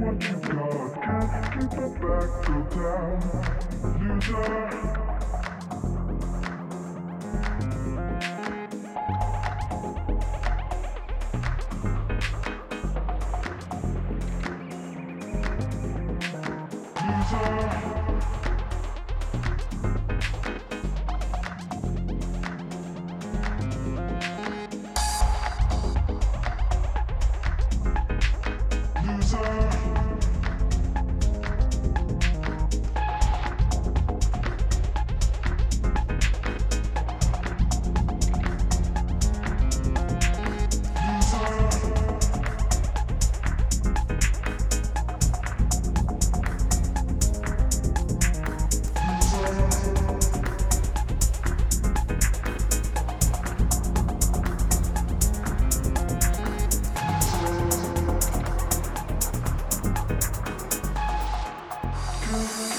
what you got, can't keep it back till down. loser. Mm-hmm.